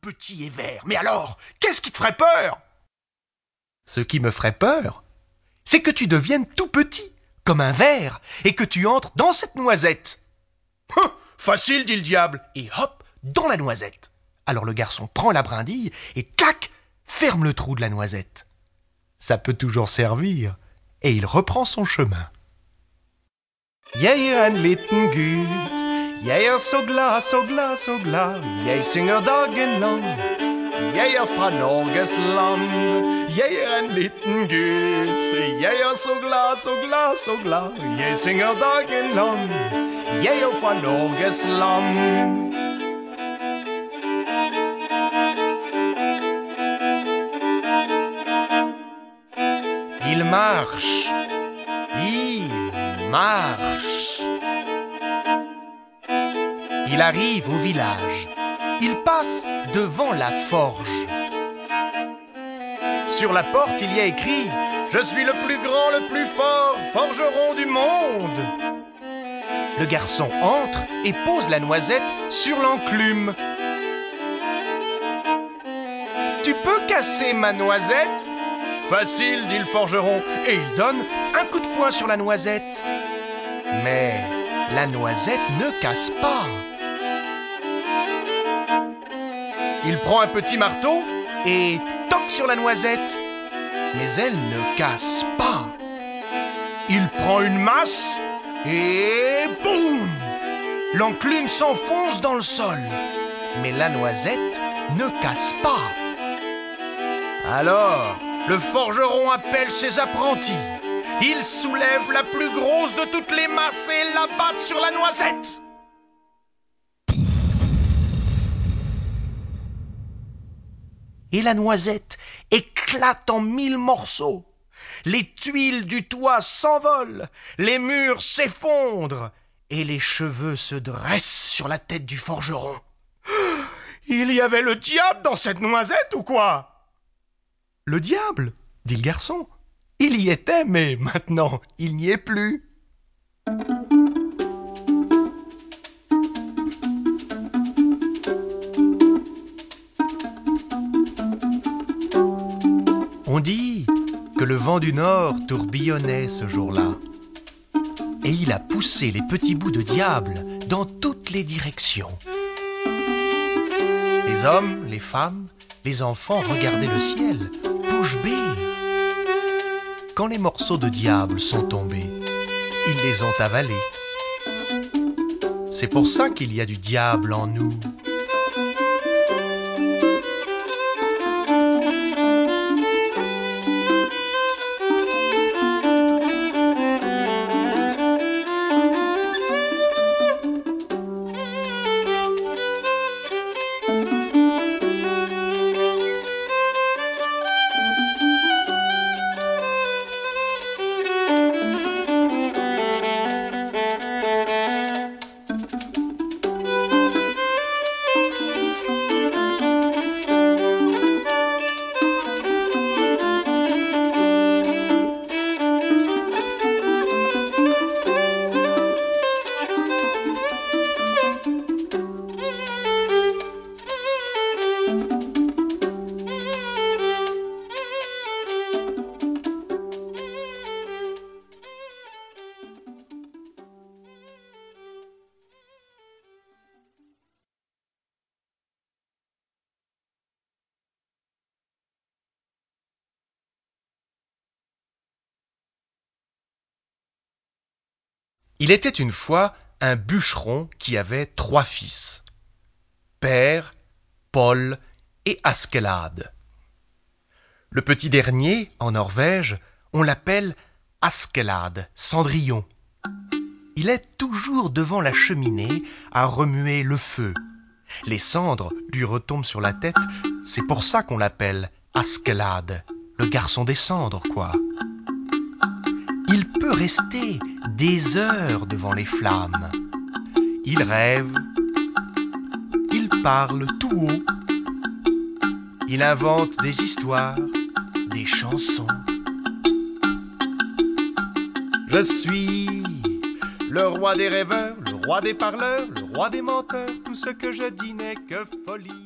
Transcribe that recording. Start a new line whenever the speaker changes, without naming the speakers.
petit et vert. Mais alors, qu'est-ce qui te ferait peur? Ce qui me ferait peur, c'est que tu deviennes tout petit, comme un verre, et que tu entres dans cette noisette. Hum, facile, dit le diable, et hop, dans la noisette. Alors le garçon prend la brindille et clac, ferme le trou de la noisette. Ça peut toujours servir, et il reprend son chemin. Jij er så glad, så glad, så glad. Jeg synger dagen lang. Jeg er fra Norges land. Jeg er en liten gutt. Jeg er så glad, så glad, så glad. Jeg synger dagen lang. Jeg er fra Norges land. Il marche, il marche. Il arrive au village. Il passe devant la forge. Sur la porte, il y a écrit Je suis le plus grand, le plus fort forgeron du monde. Le garçon entre et pose la noisette sur l'enclume. Tu peux casser ma noisette? Facile, dit le forgeron, et il donne un coup de poing sur la noisette. Mais la noisette ne casse pas. Il prend un petit marteau et toque sur la noisette. Mais elle ne casse pas. Il prend une masse et boum L'enclume s'enfonce dans le sol. Mais la noisette ne casse pas. Alors, le forgeron appelle ses apprentis. Il soulève la plus grosse de toutes les masses et la battent sur la noisette. Et la noisette éclate en mille morceaux. Les tuiles du toit s'envolent, les murs s'effondrent, et les cheveux se dressent sur la tête du forgeron. Il y avait le diable dans cette noisette ou quoi? Le diable, dit le garçon. Il y était, mais maintenant il n'y est plus. Le vent du nord tourbillonnait ce jour-là. Et il a poussé les petits bouts de diable dans toutes les directions. Les hommes, les femmes, les enfants regardaient le ciel, bouche bée. Quand les morceaux de diable sont tombés, ils les ont avalés. C'est pour ça qu'il y a du diable en nous. Il était une fois un bûcheron qui avait trois fils, Père, Paul et Askelade. Le petit dernier, en Norvège, on l'appelle Askelade, Cendrillon. Il est toujours devant la cheminée à remuer le feu. Les cendres lui retombent sur la tête, c'est pour ça qu'on l'appelle Askelade, le garçon des cendres, quoi. Il peut rester des heures devant les flammes. Il rêve, il parle tout haut, il invente des histoires, des chansons. Je suis le roi des rêveurs, le roi des parleurs, le roi des menteurs, tout ce que je dis n'est que folie.